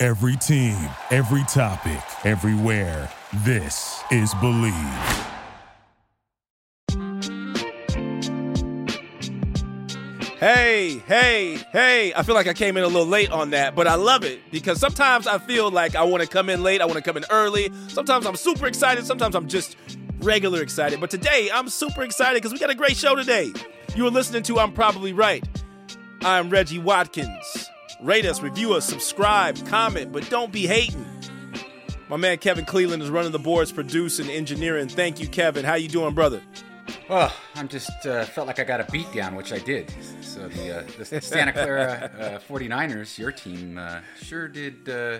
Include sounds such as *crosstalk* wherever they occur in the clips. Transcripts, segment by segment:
Every team, every topic, everywhere. This is Bleav. Hey, hey, hey. I feel like I came in a little late on that, but I love it because sometimes I feel like I want to come in late, I want to come in early. Sometimes I'm super excited, sometimes I'm just regular excited. But today I'm super excited because we got a great show today. You are listening to I'm Probably Right. I'm Reggie Watkins. Rate us, review us, subscribe, comment, but don't be hating. My man Kevin Cleveland is running the boards, producing, engineering. Thank you, Kevin. How you doing, brother? Well, I'm just uh, felt like I got a beat down, which I did. So the, uh, the *laughs* Santa Clara uh, 49ers, your team, uh, sure did uh,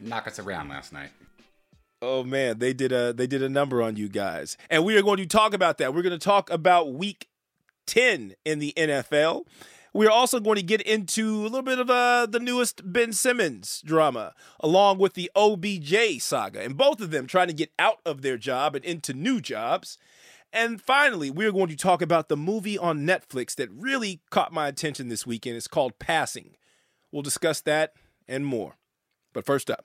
knock us around last night. Oh man, they did a they did a number on you guys, and we are going to talk about that. We're going to talk about Week 10 in the NFL. We're also going to get into a little bit of uh, the newest Ben Simmons drama, along with the OBJ saga, and both of them trying to get out of their job and into new jobs. And finally, we're going to talk about the movie on Netflix that really caught my attention this weekend. It's called Passing. We'll discuss that and more. But first up,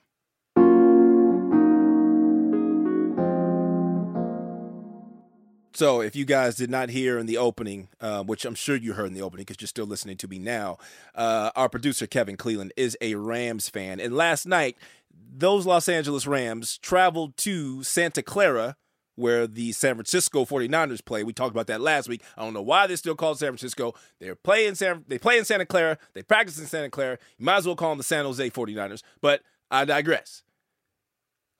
So, if you guys did not hear in the opening, uh, which I'm sure you heard in the opening because you're still listening to me now, uh, our producer, Kevin Cleland is a Rams fan. And last night, those Los Angeles Rams traveled to Santa Clara, where the San Francisco 49ers play. We talked about that last week. I don't know why they're still called San Francisco. They're playing San they play in Santa Clara, they practice in Santa Clara. You might as well call them the San Jose 49ers, but I digress.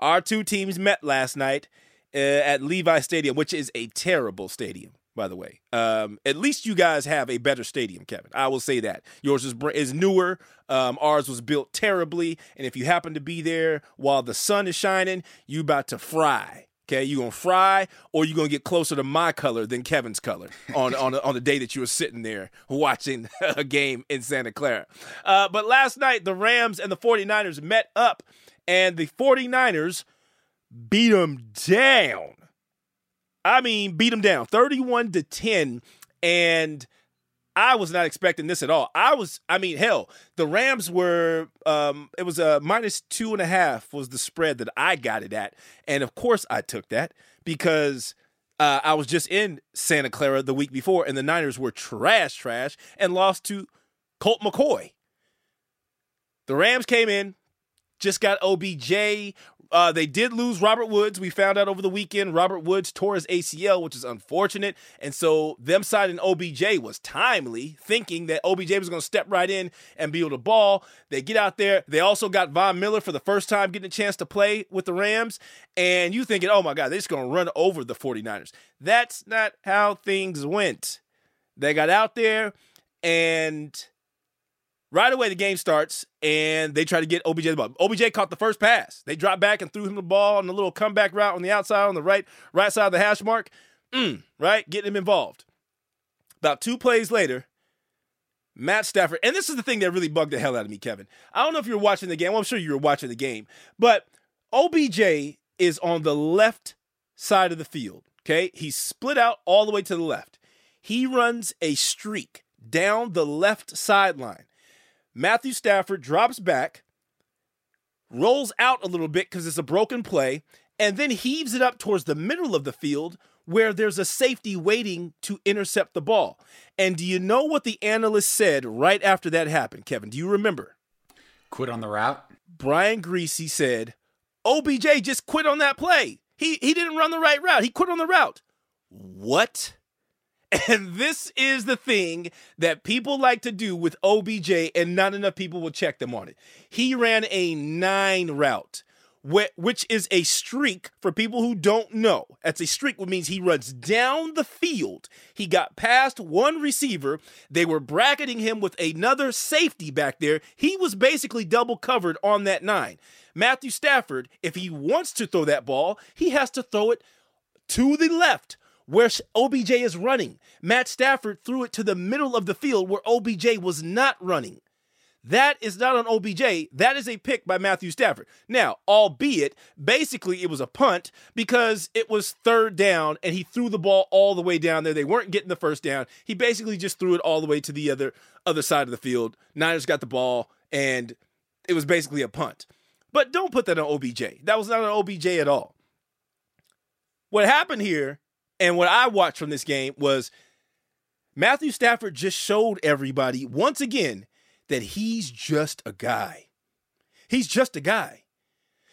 Our two teams met last night uh, at Levi Stadium, which is a terrible stadium, by the way. Um, at least you guys have a better stadium, Kevin. I will say that yours is is newer. Um, ours was built terribly, and if you happen to be there while the sun is shining, you about to fry. Okay, you gonna fry, or you gonna get closer to my color than Kevin's color on on on the day that you were sitting there watching *laughs* a game in Santa Clara. Uh, but last night, the Rams and the 49ers met up, and the 49ers beat them down. I mean, beat them down 31 to 10. And I was not expecting this at all. I was, I mean, hell, the Rams were, um, it was a minus two and a half was the spread that I got it at. And of course I took that because uh, I was just in Santa Clara the week before and the Niners were trash, trash and lost to Colt McCoy. The Rams came in, just got OBJ. Uh, they did lose Robert Woods. We found out over the weekend Robert Woods tore his ACL, which is unfortunate. And so them signing OBJ was timely, thinking that OBJ was going to step right in and be able to ball. They get out there. They also got Von Miller for the first time getting a chance to play with the Rams. And you thinking, oh my God, they're just going to run over the 49ers. That's not how things went. They got out there and Right away, the game starts, and they try to get OBJ the ball. OBJ caught the first pass. They dropped back and threw him the ball on the little comeback route on the outside, on the right right side of the hash mark. Mm, right, getting him involved. About two plays later, Matt Stafford, and this is the thing that really bugged the hell out of me, Kevin. I don't know if you were watching the game. Well, I'm sure you were watching the game, but OBJ is on the left side of the field. Okay, he's split out all the way to the left. He runs a streak down the left sideline. Matthew Stafford drops back, rolls out a little bit because it's a broken play, and then heaves it up towards the middle of the field where there's a safety waiting to intercept the ball. And do you know what the analyst said right after that happened, Kevin? Do you remember? Quit on the route. Brian Griese said, OBJ just quit on that play. He he didn't run the right route. He quit on the route. What? And this is the thing that people like to do with OBJ, and not enough people will check them on it. He ran a nine route, which is a streak for people who don't know. That's a streak, which means he runs down the field. He got past one receiver. They were bracketing him with another safety back there. He was basically double covered on that nine. Matthew Stafford, if he wants to throw that ball, he has to throw it to the left where OBJ is running. Matt Stafford threw it to the middle of the field where OBJ was not running. That is not on OBJ. That is a pick by Matthew Stafford. Now, albeit, basically it was a punt because it was third down and he threw the ball all the way down there. They weren't getting the first down. He basically just threw it all the way to the other other side of the field. Niners got the ball and it was basically a punt. But don't put that on OBJ. That was not on OBJ at all. What happened here and what I watched from this game was Matthew Stafford just showed everybody once again that he's just a guy. He's just a guy.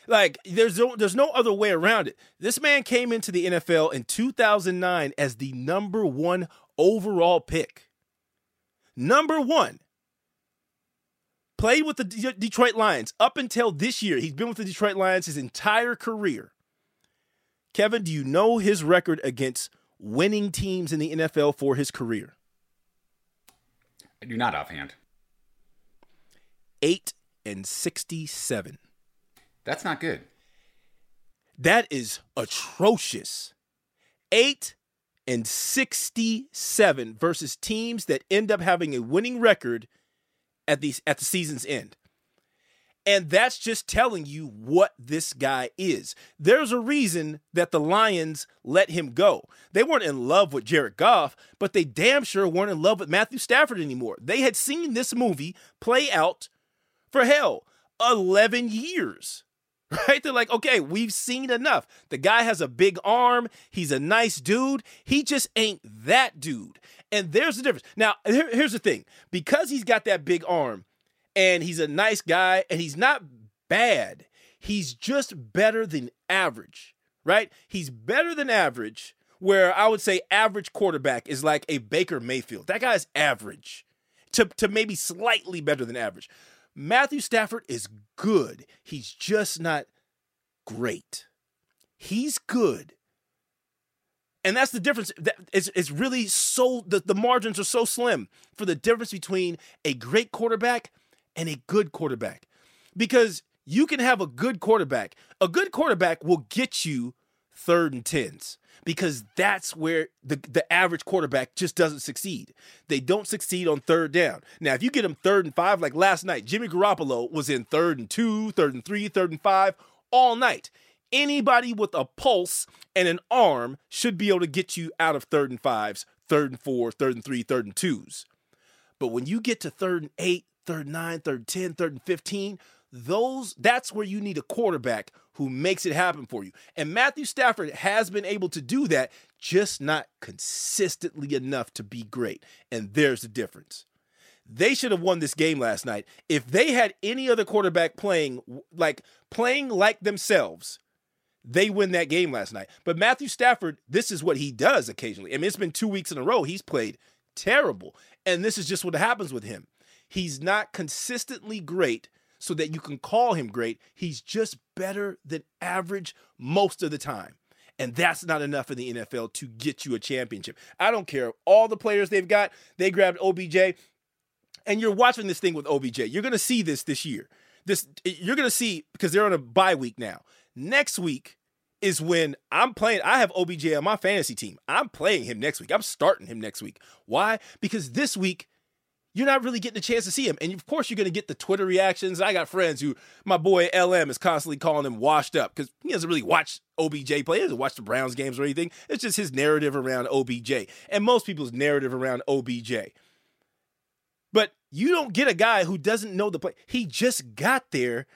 Like there's no, there's no other way around it. This man came into the NFL in 2009 as the number 1 overall pick. Number 1. Played with the D- Detroit Lions up until this year. He's been with the Detroit Lions his entire career. Kevin, do you know his record against winning teams in the NFL for his career? I do not offhand. 8 and 67. That's not good. That is atrocious. 8 and 67 versus teams that end up having a winning record at the at the season's end. And that's just telling you what this guy is. There's a reason that the Lions let him go. They weren't in love with Jared Goff, but they damn sure weren't in love with Matthew Stafford anymore. They had seen this movie play out for hell, 11 years. *laughs* Right? They're like, okay, we've seen enough. The guy has a big arm. He's a nice dude. He just ain't that dude. And there's the difference. Now, here's the thing because he's got that big arm and he's a nice guy and he's not bad, he's just better than average, right? He's better than average, where I would say average quarterback is like a Baker Mayfield. That guy's average to, to maybe slightly better than average. Matthew Stafford is good. He's just not great. He's good. And that's the difference. It's, it's really so, the, the margins are so slim for the difference between a great quarterback and a good quarterback. Because you can have a good quarterback. A good quarterback will get you third and tens because that's where the, the average quarterback just doesn't succeed. They don't succeed on third down. Now, if you get them third and five, like last night, Jimmy Garoppolo was in third and two, third and three, third and five all night. Anybody with a pulse and an arm should be able to get you out of third and fives, third and four, third and three, third and twos. But when you get to third and eight, third nine, third and 10, third and 15, those that's where you need a quarterback who makes it happen for you. And Matthew Stafford has been able to do that, just not consistently enough to be great. And there's the difference. They should have won this game last night. If they had any other quarterback playing like playing like themselves, they win that game last night. But Matthew Stafford, this is what he does occasionally. I mean, it's been 2 weeks in a row he's played terrible. And this is just what happens with him. He's not consistently great so that you can call him great. He's just better than average most of the time. And that's not enough in the NFL to get you a championship. I don't care. All the players they've got, they grabbed OBJ. And you're watching this thing with OBJ. You're going to see this this year. This you're going to see because they're on a bye week now. Next week is when I'm playing. I have OBJ on my fantasy team. I'm playing him next week. I'm starting him next week. Why? Because this week you're not really getting a chance to see him. And of course, you're going to get the Twitter reactions. I got friends who, my boy LM is constantly calling him washed up because he doesn't really watch OBJ play. He doesn't watch the Browns games or anything. It's just his narrative around OBJ and most people's narrative around OBJ. But you don't get a guy who doesn't know the play. He just got there.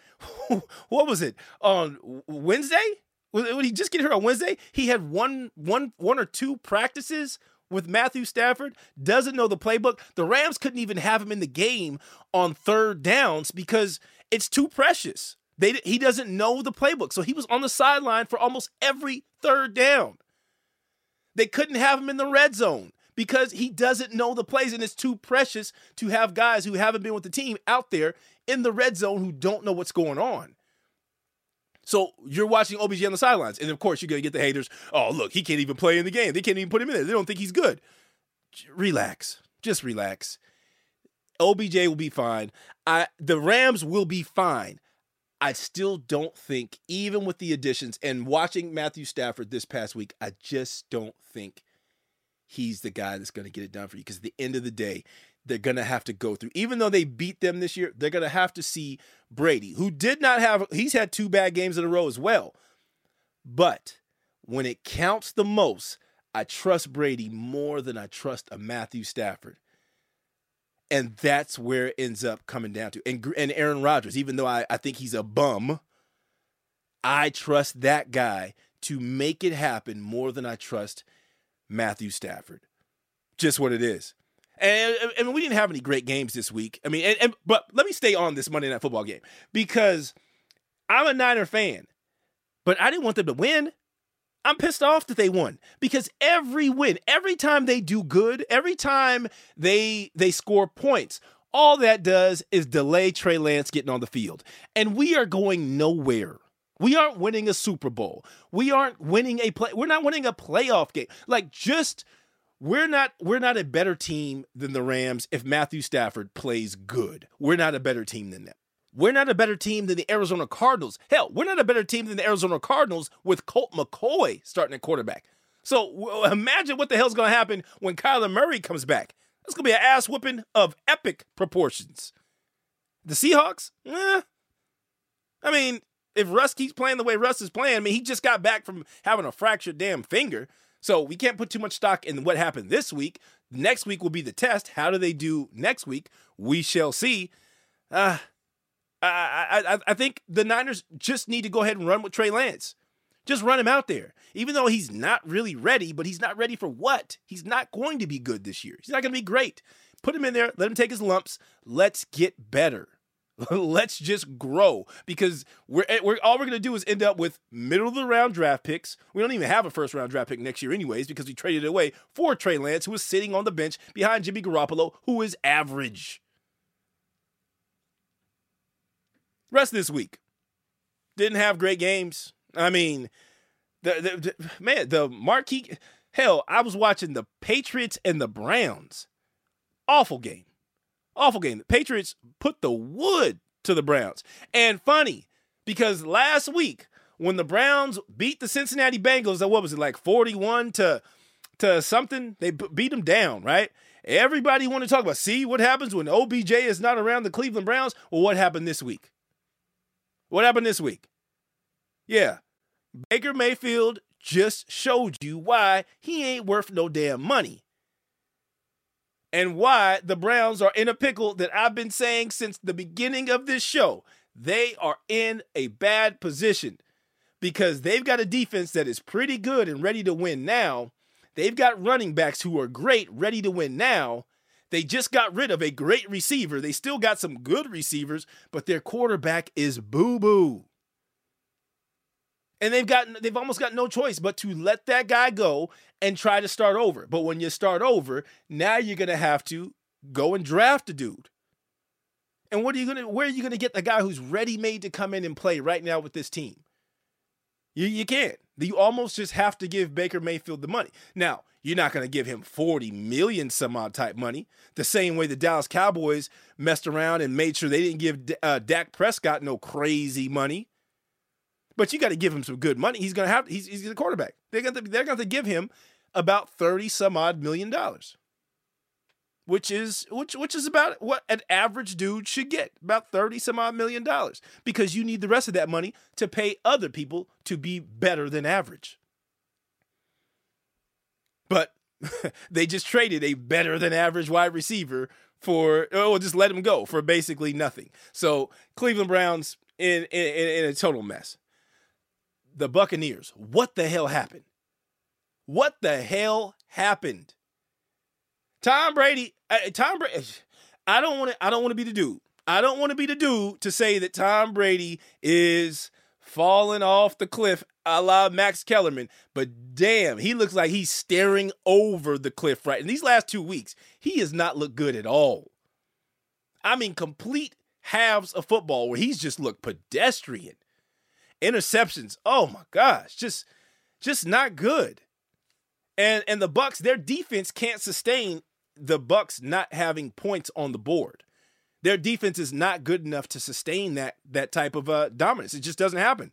*laughs* what was it on Wednesday? When he just get here on Wednesday, he had one, one, one or two practices with Matthew Stafford, doesn't know the playbook. The Rams couldn't even have him in the game on third downs because it's too precious. They, he doesn't know the playbook. So he was on the sideline for almost every third down. They couldn't have him in the red zone because he doesn't know the plays and it's too precious to have guys who haven't been with the team out there in the red zone who don't know what's going on. So you're watching OBJ on the sidelines, and of course you're gonna get the haters. Oh, look, he can't even play in the game. They can't even put him in there. They don't think he's good. Relax, just relax. OBJ will be fine. I the Rams will be fine. I still don't think, even with the additions and watching Matthew Stafford this past week, I just don't think he's the guy that's going to get it done for you. Because at the end of the day, they're going to have to go through, even though they beat them this year, they're going to have to see Brady, who did not have, he's had two bad games in a row as well. But when it counts the most, I trust Brady more than I trust a Matthew Stafford. And that's where it ends up coming down to. And, and Aaron Rodgers, even though I, I think he's a bum, I trust that guy to make it happen more than I trust Matthew Stafford. Just what it is. And, and we didn't have any great games this week. I mean, and, and, but let me stay on this Monday Night Football game because I'm a Niner fan, but I didn't want them to win. I'm pissed off that they won because every win, every time they do good, every time they they score points, all that does is delay Trey Lance getting on the field. And we are going nowhere. We aren't winning a Super Bowl. We aren't winning a play. We're not winning a playoff game. Like just we're not we're not a better team than the Rams if Matthew Stafford plays good. We're not a better team than them. We're not a better team than the Arizona Cardinals. Hell, we're not a better team than the Arizona Cardinals with Colt McCoy starting at quarterback. So imagine what the hell's going to happen when Kyler Murray comes back. That's going to be an ass whooping of epic proportions. The Seahawks? Eh. I mean, if Russ keeps playing the way Russ is playing, I mean, he just got back from having a fractured damn finger. So we can't put too much stock in what happened this week. Next week will be the test. How do they do next week? We shall see. Uh, I, I, I think the Niners just need to go ahead and run with Trey Lance. Just run him out there. Even though he's not really ready, but he's not ready for what? He's not going to be good this year. He's not going to be great. Put him in there, let him take his lumps. Let's get better. *laughs* Let's just grow because we're, eh, we're all we're going to do is end up with middle of the round draft picks. We don't even have a first round draft pick next year, anyways, because we traded away for Trey Lance, who is sitting on the bench behind Jimmy Garoppolo, who is average. Rest of this week, didn't have great games. I mean, the, the, the man, the marquee. Hell, I was watching the Patriots and the Browns. Awful game. Awful game. The Patriots put the wood to the Browns. And funny, because last week, when the Browns beat the Cincinnati Bengals, what was it, like 41 to, to something? They beat them down, right? Everybody want to talk about, see what happens when OBJ is not around the Cleveland Browns? Well, what happened this week? What happened this week? Yeah, Baker Mayfield just showed you why he ain't worth no damn money. And why the Browns are in a pickle that I've been saying since the beginning of this show. They are in a bad position because they've got a defense that is pretty good and ready to win now. They've got running backs who are great, ready to win now. They just got rid of a great receiver. They still got some good receivers, but their quarterback is boo boo. And they've got they've almost got no choice but to let that guy go and try to start over. But when you start over, now you're gonna have to go and draft a dude. And what are you gonna where are you gonna get the guy who's ready made to come in and play right now with this team? You you can't. You almost just have to give Baker Mayfield the money. Now, you're not to give him 40 million some odd type money. The same way the Dallas Cowboys messed around and made sure they didn't give uh, Dak Prescott no crazy money. But you got to give him some good money. He's to have he's he's the quarterback. They're to they're to give him about 30 some odd million dollars. Which is which which is about what an average dude should get, about 30 some odd million dollars because you need the rest of that money to pay other people to be better than average. But *laughs* they just traded a better than average wide receiver for, oh, just let him go for basically nothing. So Cleveland Browns in, in, in a total mess. The Buccaneers, what the hell happened? What the hell happened? Tom Brady, uh, Tom Brady, I don't want to, I don't want to be the dude. I don't want to be the dude to say that Tom Brady is falling off the cliff a la Max Kellerman, but damn, he looks like he's staring over the cliff right. In these last two weeks, he has not looked good at all. I mean, complete halves of football where he's just looked pedestrian. Interceptions. Oh my gosh, just just not good. And and the Bucks, their defense can't sustain the Bucks not having points on the board. Their defense is not good enough to sustain that that type of uh, dominance. It just doesn't happen.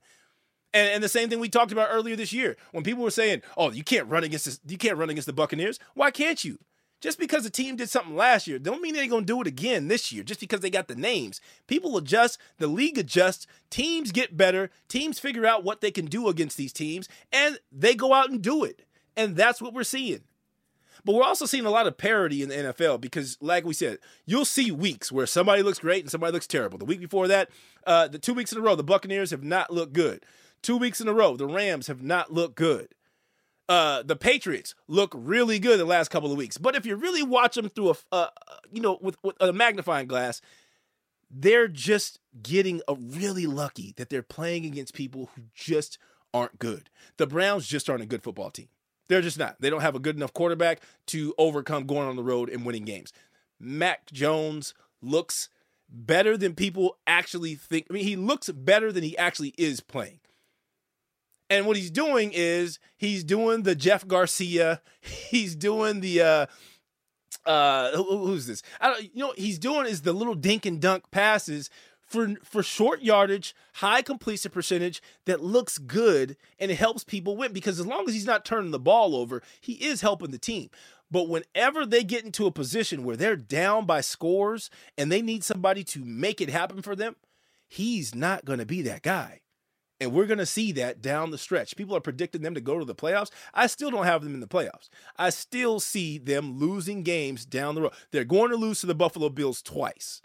And, and the same thing we talked about earlier this year when people were saying, "Oh, you can't run against this, you can't run against the Buccaneers." Why can't you? Just because a team did something last year, don't mean they're going to do it again this year. Just because they got the names, people adjust, the league adjusts, teams get better, teams figure out what they can do against these teams, and they go out and do it. And that's what we're seeing. But we're also seeing a lot of parity in the NFL because, like we said, you'll see weeks where somebody looks great and somebody looks terrible. The week before that, uh, the two weeks in a row, the Buccaneers have not looked good. Two weeks in a row, the Rams have not looked good. Uh, the Patriots look really good the last couple of weeks. But if you really watch them through a, uh, you know, with, with a magnifying glass, they're just getting a really lucky that they're playing against people who just aren't good. The Browns just aren't a good football team. They're just not. They don't have a good enough quarterback to overcome going on the road and winning games. Mac Jones looks better than people actually think. I mean, he looks better than he actually is playing. And what he's doing is he's doing the Jeff Garcia. *laughs* He's doing the uh uh who's this? I don't you know he's doing is the little dink and dunk passes for for short yardage, high completion percentage that looks good and it helps people win because as long as he's not turning the ball over, he is helping the team. But whenever they get into a position where they're down by scores and they need somebody to make it happen for them, he's not going to be that guy. And we're going to see that down the stretch. People are predicting them to go to the playoffs. I still don't have them in the playoffs. I still see them losing games down the road. They're going to lose to the Buffalo Bills twice.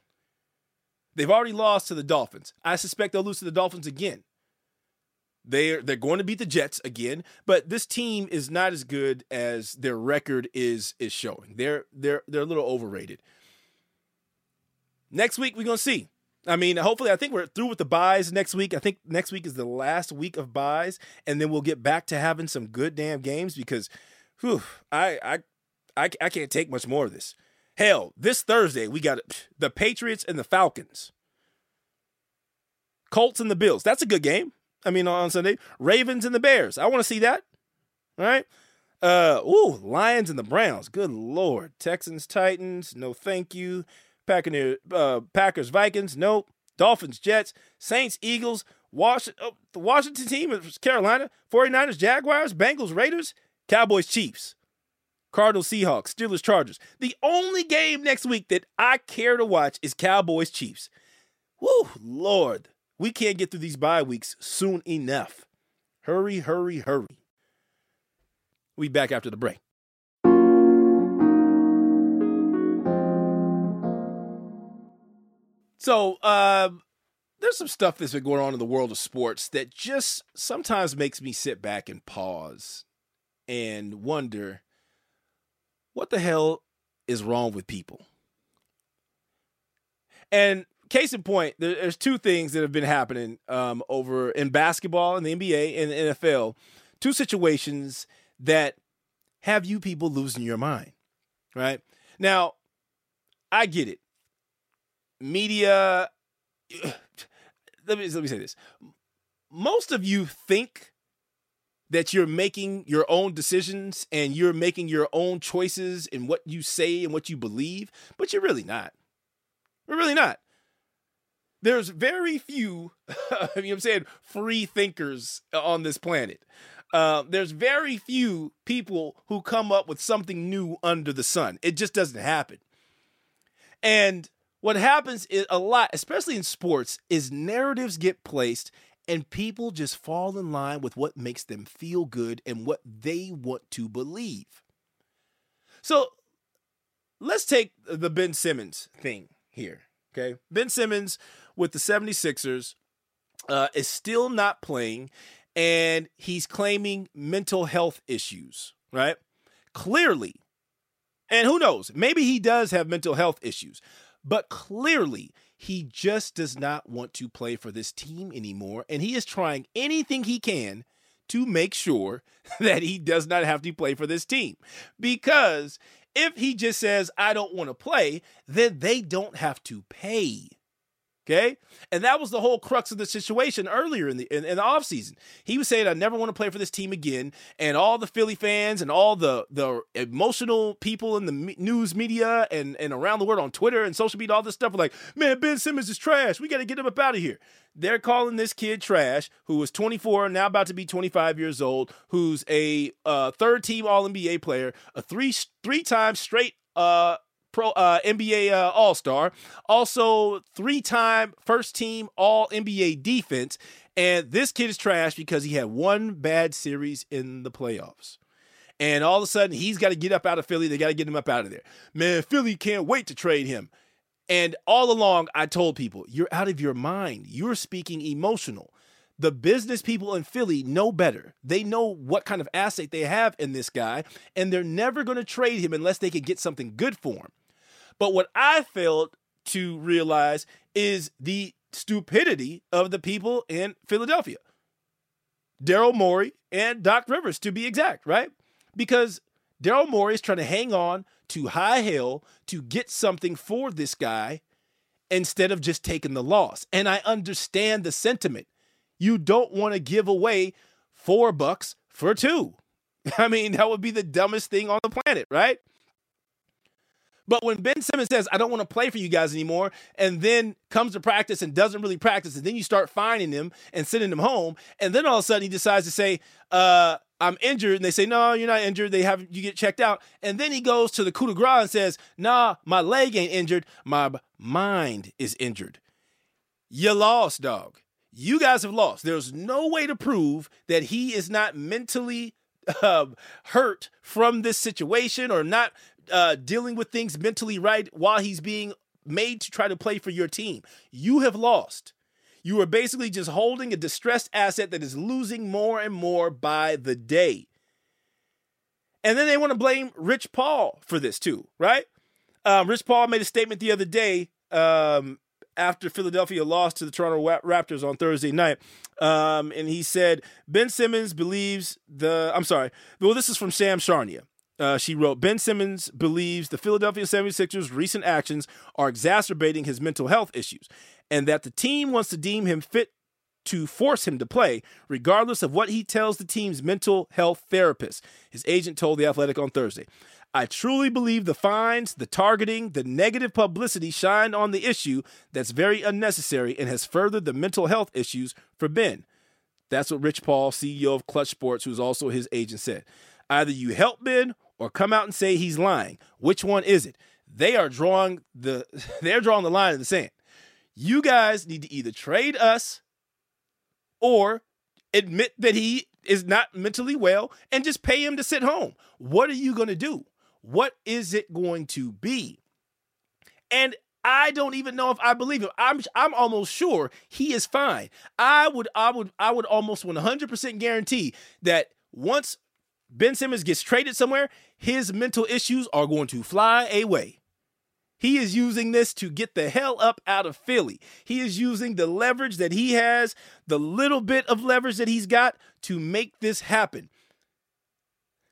They've already lost to the Dolphins. I suspect they'll lose to the Dolphins again. They're they're going to beat the Jets again, but this team is not as good as their record is is showing. They're they're they're a little overrated. Next week we're gonna see. I mean, hopefully, I think we're through with the buys next week. I think next week is the last week of buys, and then we'll get back to having some good damn games because, whew, I I I, I can't take much more of this. Hell, this Thursday we got the Patriots and the Falcons. Colts and the Bills. That's a good game. I mean, on Sunday, Ravens and the Bears. I want to see that. Right. Uh, ooh, Lions and the Browns. Good lord. Texans, Titans. No, thank you. Packers, uh, Packers, Vikings. Nope. Dolphins, Jets, Saints, Eagles, Washington, oh, the Washington team Carolina, 49ers, Jaguars, Bengals, Raiders, Cowboys, Chiefs, Cardinals, Seahawks, Steelers, Chargers. The only game next week that I care to watch is Cowboys, Chiefs. Woo, Lord. We can't get through these bye weeks soon enough. Hurry, hurry, hurry. Be back after the break. So, uh, there's some stuff that's been going on in the world of sports that just sometimes makes me sit back and pause and wonder what the hell is wrong with people? And case in point, there's two things that have been happening um, over in basketball in the NBA and the NFL. Two situations that have you people losing your mind, right? Now, I get it. Media, *sighs* let me, let me say this. Most of you think that you're making your own decisions and you're making your own choices in what you say and what you believe, but you're really not. You're really not there's very few, *laughs* you know I'm saying, free thinkers on this planet. Uh, there's very few people who come up with something new under the sun. It just doesn't happen. And what happens is a lot, especially in sports, is narratives get placed and people just fall in line with what makes them feel good and what they want to believe. So let's take the Ben Simmons thing here. Okay. Ben Simmons with the 76ers uh, is still not playing, and he's claiming mental health issues, right? Clearly. And who knows? Maybe he does have mental health issues, but clearly he just does not want to play for this team anymore. And he is trying anything he can to make sure *laughs* that he does not have to play for this team. Because if he just says, I don't want to play, then they don't have to pay Okay. And that was the whole crux of the situation earlier in the in, in the offseason. He was saying, I never want to play for this team again. And all the Philly fans and all the the emotional people in the me- news media and, and around the world on Twitter and social media, all this stuff were like, man, Ben Simmons is trash. We got to get him up out of here. They're calling this kid trash, who was 24, now about to be 25 years old, who's a uh, third team All NBA player, a three three time straight uh pro uh, NBA uh, All Star, also three time first team All NBA defense. And this kid is trash because he had one bad series in the playoffs. And all of a sudden, he's got to get up out of Philly. They got to get him up out of there. Man, Philly can't wait to trade him. And all along, I told people, you're out of your mind. You're speaking emotional. The business people in Philly know better. They know what kind of asset they have in this guy, and they're never going to trade him unless they can get something good for him. But what I failed to realize is the stupidity of the people in Philadelphia. Daryl Morey and Doc Rivers, to be exact, right? Because Daryl Morey is trying to hang on to high hell to get something for this guy instead of just taking the loss. And I understand the sentiment. You don't want to give away four bucks for two. *laughs* I mean, that would be the dumbest thing on the planet, right? But when Ben Simmons says, I don't want to play for you guys anymore, and then comes to practice and doesn't really practice, and then you start finding him and sending him home, and then all of a sudden he decides to say, uh, I'm injured, and they say, No, you're not injured. They have you get checked out. And then he goes to the coup de grace and says, Nah, my leg ain't injured, my mind is injured. You lost, dog. You guys have lost. There's no way to prove that he is not mentally uh, hurt from this situation or not uh, dealing with things mentally right while he's being made to try to play for your team. You have lost. You are basically just holding a distressed asset that is losing more and more by the day. And then they want to blame Rich Paul for this too, right? Um, Rich Paul made a statement the other day um, after Philadelphia lost to the Toronto Raptors on Thursday night. Um, and he said, Ben Simmons believes the, I'm sorry, well, this is from Shams Charania. Uh, she wrote Ben Simmons believes the Philadelphia 76ers' recent actions are exacerbating his mental health issues and that the team wants to deem him fit to force him to play, regardless of what he tells the team's mental health therapist, his agent told The Athletic on Thursday. I truly believe the fines, the targeting, the negative publicity shine on the issue that's very unnecessary and has furthered the mental health issues for Ben. That's what Rich Paul, CEO of Clutch Sports, who's also his agent, said. Either you help Ben or come out and say he's lying. Which one is it? They are drawing the *laughs* they're drawing the line in the sand. You guys need to either trade us or admit that he is not mentally well and just pay him to sit home. What are you going to do? What is it going to be? And I don't even know if I believe him. I'm I'm almost sure he is fine. I would I would I would almost 100% guarantee that once Ben Simmons gets traded somewhere, his mental issues are going to fly away. He is using this to get the hell up out of Philly. He is using the leverage that he has, the little bit of leverage that he's got to make this happen.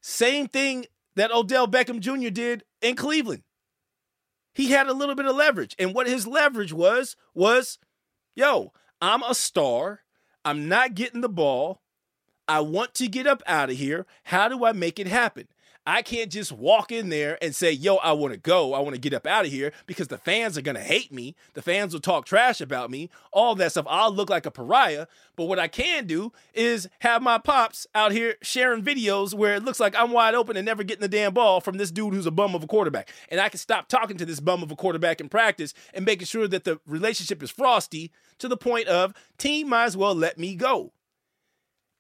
Same thing that Odell Beckham Jr. did in Cleveland. He had a little bit of leverage. And what his leverage was, was yo, I'm a star. I'm not getting the ball. I want to get up out of here. How do I make it happen? I can't just walk in there and say, yo, I want to go. I want to get up out of here because the fans are going to hate me. The fans will talk trash about me, all that stuff. I'll look like a pariah. But what I can do is have my pops out here sharing videos where it looks like I'm wide open and never getting the damn ball from this dude who's a bum of a quarterback. And I can stop talking to this bum of a quarterback in practice and making sure that the relationship is frosty to the point of team might as well let me go.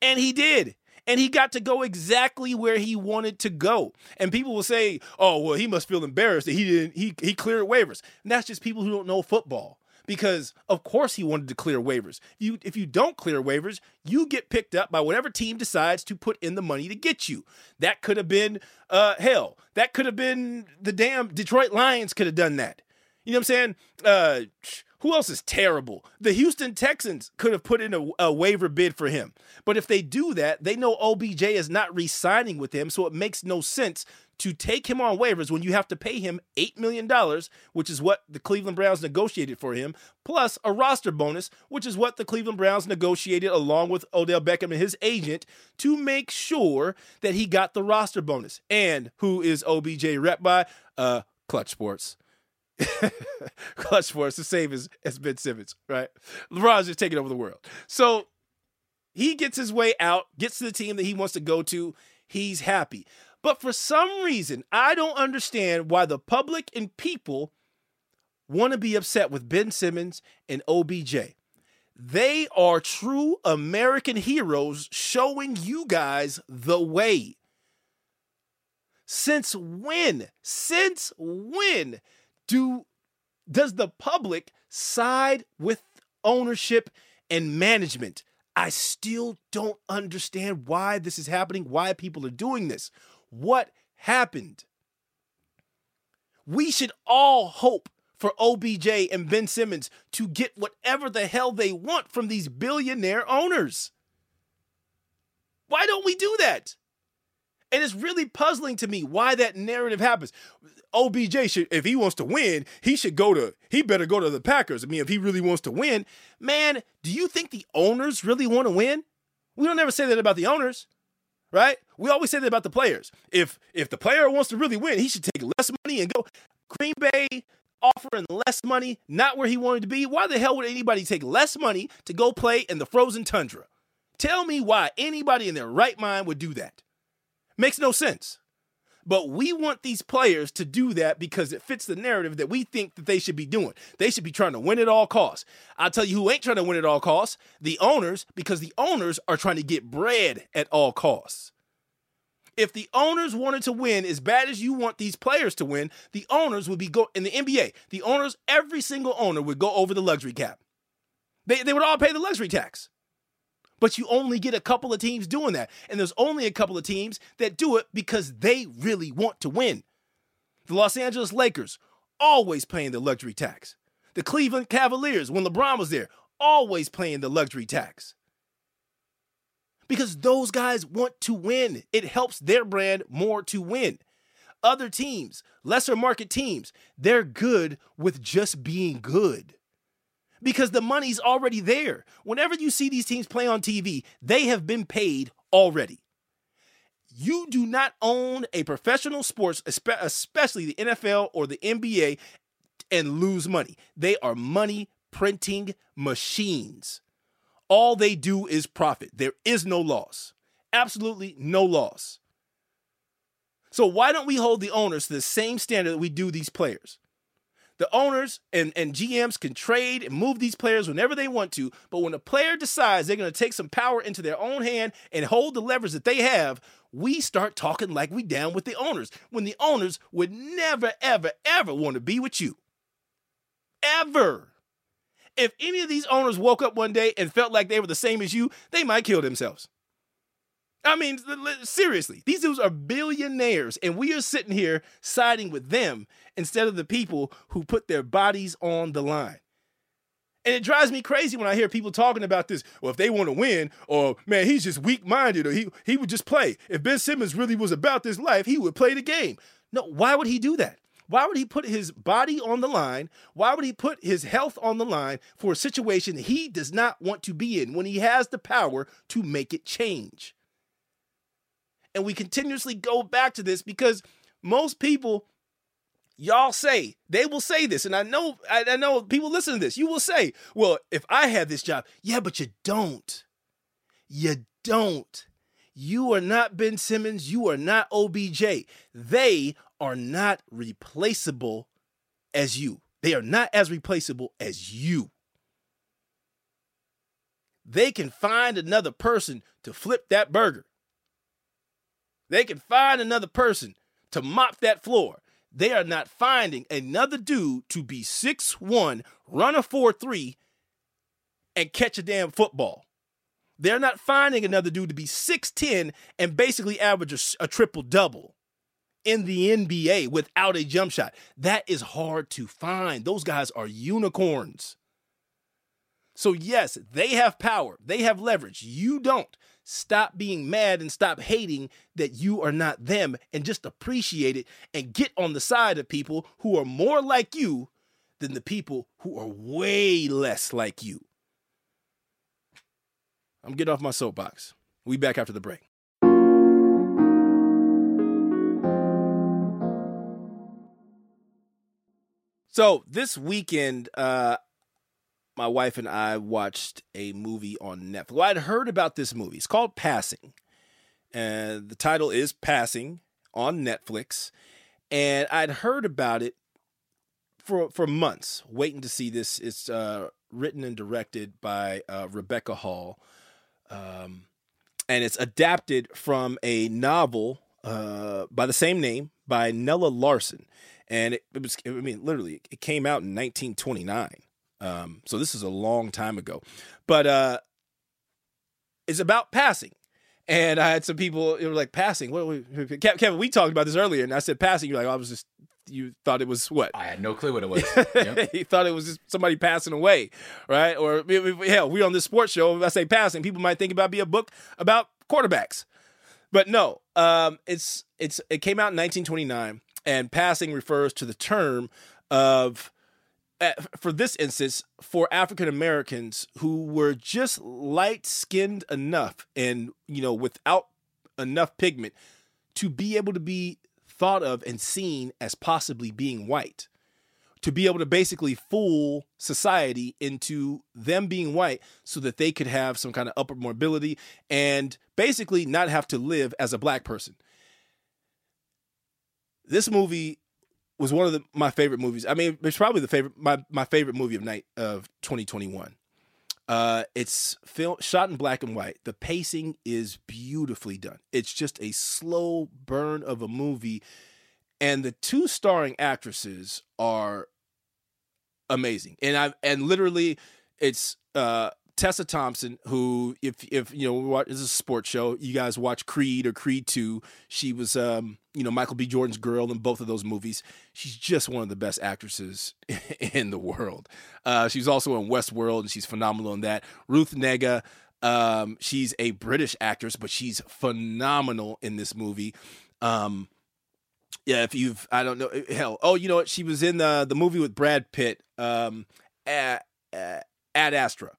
And he did. And he got to go exactly where he wanted to go. And people will say, "Oh, well, he must feel embarrassed that he didn't he he cleared waivers." And that's just people who don't know football. Because of course he wanted to clear waivers. You if you don't clear waivers, you get picked up by whatever team decides to put in the money to get you. That could have been uh hell. That could have been the damn Detroit Lions could have done that. You know what I'm saying? Uh who else is terrible? The Houston Texans could have put in a, a, waiver bid for him. But if they do that, they know OBJ is not re signing with him. So it makes no sense to take him on waivers when you have to pay him $8 million, which is what the Cleveland Browns negotiated for him, plus a roster bonus, which is what the Cleveland Browns negotiated along with Odell Beckham and his agent to make sure that he got the roster bonus. And who is OBJ rep by? Uh, Clutch Sports. Clutch Sports, the same as, as Ben Simmons, right? LeBron's just taking over the world. So he gets his way out, gets to the team that he wants to go to. He's happy. But for some reason, I don't understand why the public and people want to be upset with Ben Simmons and OBJ. They are true American heroes showing you guys the way. Since when? Since when do does the public side with ownership and management? I still don't understand why this is happening, why people are doing this. What happened? We should all hope for OBJ and Ben Simmons to get whatever the hell they want from these billionaire owners. Why don't we do that? And it's really puzzling to me why that narrative happens. OBJ should, if he wants to win, he should go to, he better go to the Packers. I mean, if he really wants to win, man, do you think the owners really want to win? We don't ever say that about the owners, right? We always say that about the players. If if the player wants to really win, he should take less money and go. Green Bay offering less money, not where he wanted to be. Why the hell would anybody take less money to go play in the frozen tundra? Tell me why anybody in their right mind would do that. Makes no sense. But we want these players to do that because it fits the narrative that we think that they should be doing. They should be trying to win at all costs. I'll tell you who ain't trying to win at all costs the owners, because the owners are trying to get bread at all costs. If the owners wanted to win as bad as you want these players to win, the owners would be go in the NBA. The owners, every single owner would go over the luxury cap. They, they would all pay the luxury tax. But you only get a couple of teams doing that. And there's only a couple of teams that do it because they really want to win. The Los Angeles Lakers, always paying the luxury tax. The Cleveland Cavaliers, when LeBron was there, always paying the luxury tax. Because those guys want to win. It helps their brand more to win. Other teams, lesser market teams, they're good with just being good because the money's already there. Whenever you see these teams play on TV, they have been paid already. You do not own a professional sports, especially the NFL or the NBA, and lose money. They are money printing machines. All they do is profit. There is no loss. Absolutely no loss. So, why don't we hold the owners to the same standard that we do these players? The owners and, and GMs can trade and move these players whenever they want to. But when a player decides they're going to take some power into their own hand and hold the levers that they have, we start talking like we down with the owners when the owners would never, ever, ever want to be with you. Ever. If any of these owners woke up one day and felt like they were the same as you, they might kill themselves. I mean, seriously, these dudes are billionaires, and we are sitting here siding with them instead of the people who put their bodies on the line. And it drives me crazy when I hear people talking about this. Well, if they want to win, or man, he's just weak minded, or he, he would just play. If Ben Simmons really was about this life, he would play the game. No, why would he do that? Why would he put his body on the line? Why would he put his health on the line for a situation he does not want to be in when he has the power to make it change? And we continuously go back to this because most people, y'all say, they will say this. And I know, I, I know people listen to this. You will say, well, if I had this job, yeah, but you don't. You don't. You are not Ben Simmons. You are not OBJ. They are not replaceable as you. They are not as replaceable as you. They can find another person to flip that burger. They can find another person to mop that floor. They are not finding another dude to be six one, run a 4 3, and catch a damn football. They're not finding another dude to be 6'10 and basically average a, a triple double in the NBA without a jump shot. That is hard to find. Those guys are unicorns. So, yes, they have power, they have leverage. You don't. Stop being mad and stop hating that you are not them and just appreciate it and get on the side of people who are more like you than the people who are way less like you. I'm getting off my soapbox. We back after the break. So this weekend, uh, my wife and I watched a movie on Netflix. Well, I'd heard about this movie. It's called Passing. And the title is Passing on Netflix. And I'd heard about it for for months, waiting to see this. It's uh, written and directed by uh, Rebecca Hall. Um, and it's adapted from a novel uh, by the same name by Nella Larsen. And it, it was, I mean, literally, it came out in 1929. Um, so this is a long time ago, but uh, it's about passing. And I had some people it was like passing. What, Kevin? We talked about this earlier, and I said passing. You're like, oh, I was just you thought it was what? I had no clue what it was. *laughs* Yep. he thought it was just somebody passing away, right? Or hell, we're on this sports show. If I say passing, people might think about be a book about quarterbacks, but no. Um, it's it's it came out in 1929, and passing refers to the term of for this instance, for African Americans who were just light skinned enough and, you know, without enough pigment to be able to be thought of and seen as possibly being white. To be able to basically fool society into them being white so that they could have some kind of upper mobility and basically not have to live as a black person. This movie was one of the, my favorite movies. I mean, it's probably the favorite my my favorite movie of night of 2021. Uh, it's film shot in black and white. The pacing is beautifully done. It's just a slow burn of a movie, and the two starring actresses are amazing. And I and literally, it's uh, Tessa Thompson, who, if if you know, watch, this is a sports show. You guys watch Creed or Creed Two. She was, um, you know, Michael B. Jordan's girl in both of those movies. She's just one of the best actresses *laughs* in the world. Uh, she's also in Westworld, and she's phenomenal in that. Ruth Negga, um, she's a British actress, but she's phenomenal in this movie. Um, yeah, if you've, I don't know, hell, oh, you know what? She was in the the movie with Brad Pitt, um, Ad, Ad Astra.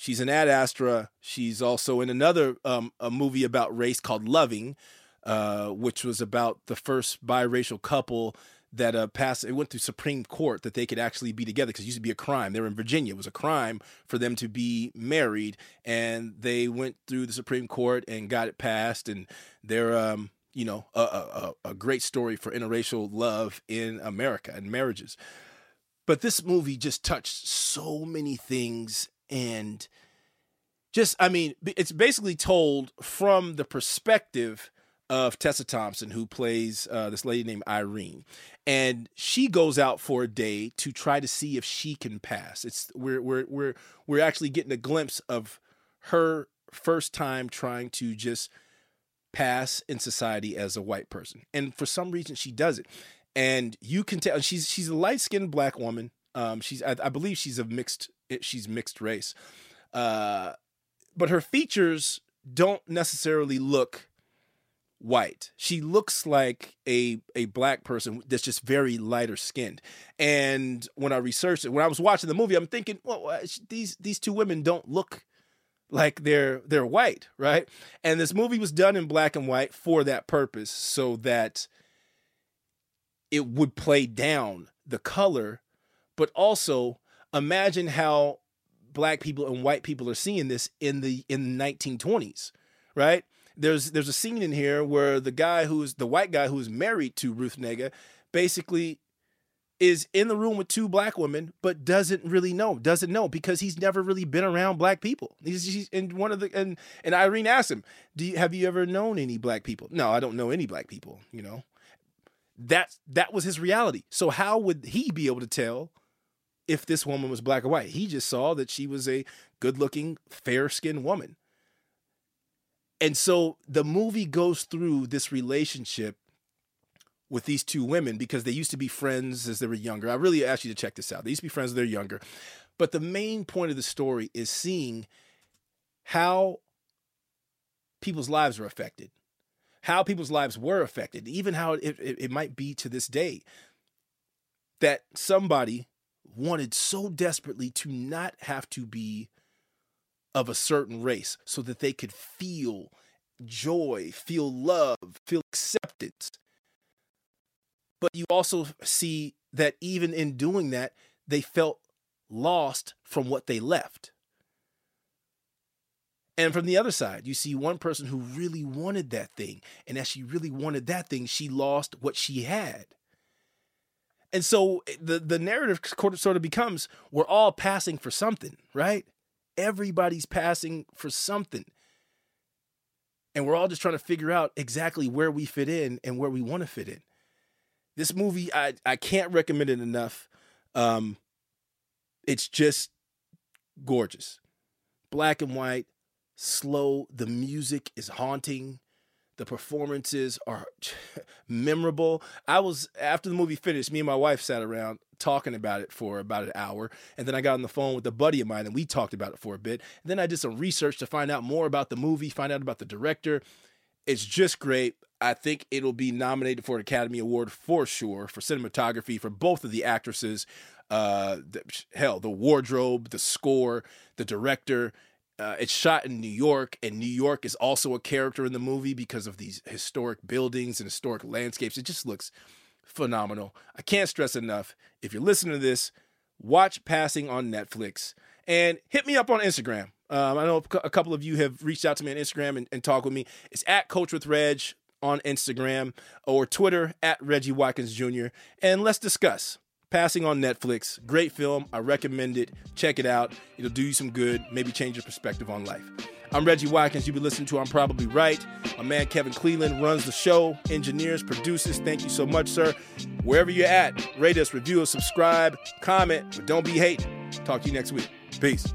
She's in Ad Astra. She's also in another um, a movie about race called Loving, uh, which was about the first biracial couple that uh, passed. It went through Supreme Court that they could actually be together because it used to be a crime. They were in Virginia. It was a crime for them to be married, and they went through the Supreme Court and got it passed. And they're um, you know a, a, a great story for interracial love in America and marriages. But this movie just touched so many things and just I mean, it's basically told from the perspective of Tessa Thompson, who plays uh, this lady named Irene, and she goes out for a day to try to see if she can pass. It's we're we're we're we're actually getting a glimpse of her first time trying to just pass in society as a white person, and for some reason she does it, and you can tell she's she's a light skinned black woman. Um, she's I, I believe she's of mixed she's mixed race. Uh, but her features don't necessarily look white. She looks like a a black person that's just very lighter skinned. And when I researched it, when I was watching the movie, I'm thinking, well, these these two women don't look like they're they're white, right? And this movie was done in black and white for that purpose, so that it would play down the color, but also imagine how black people and white people are seeing this in the in the 1920s, right? There's there's a scene in here where the guy who's the white guy who's married to Ruth Negga basically is in the room with two black women, but doesn't really know, doesn't know because he's never really been around black people. He's, he's and one of the and and Irene asked him, "Do you have you ever known any black people?" No, I don't know any black people. You know, that that was his reality. So how would he be able to tell if this woman was black or white. He just saw that she was a good looking, fair skinned woman. And so the movie goes through this relationship with these two women because they used to be friends as they were younger. I really ask you to check this out. They used to be friends as they're younger. But the main point of the story is seeing how people's lives are affected, how people's lives were affected, even how it, it, it might be to this day. That somebody wanted so desperately to not have to be of a certain race so that they could feel joy, feel love, feel acceptance. But you also see that even in doing that, they felt lost from what they left. And from the other side, you see one person who really wanted that thing. And as she really wanted that thing, she lost what she had. And so eh, the, the narrative sort of becomes we're all passing for something, right? Everybody's passing for something. And we're all just trying to figure out exactly where we fit in and where we want to fit in. This movie, I, I can't recommend it enough. Um, it's just gorgeous. Black and white, slow. The music is haunting. The performances are *laughs* memorable. I was after the movie finished, me and my wife sat around talking about it for about an hour, and then I got on the phone with a buddy of mine and we talked about it for a bit. And then I did some research to find out more about the movie, find out about the director. It's just great. I think it'll be nominated for an Academy Award for sure for cinematography for both of the actresses. Uh, the, hell, the wardrobe, the score, the director. Uh, it's shot in New York, and New York is also a character in the movie because of these historic buildings and historic landscapes. It just looks phenomenal. I can't stress enough. If you're listening to this, watch Passing on Netflix and hit me up on Instagram. Um, I know a couple of you have reached out to me on Instagram and, and talked with me. It's at Coach with Reg on Instagram or Twitter at Reggie Watkins Jr. And let's discuss. Passing on Netflix. Great film. I recommend it. Check it out. It'll do you some good, maybe change your perspective on life. I'm Reggie Watkins. You've been listening to I'm Probably Right. My man Kevin Cleveland runs the show, engineers, produces. Thank you so much, sir. Wherever you're at, rate us, review us, subscribe, comment, but don't be hating. Talk to you next week. Peace.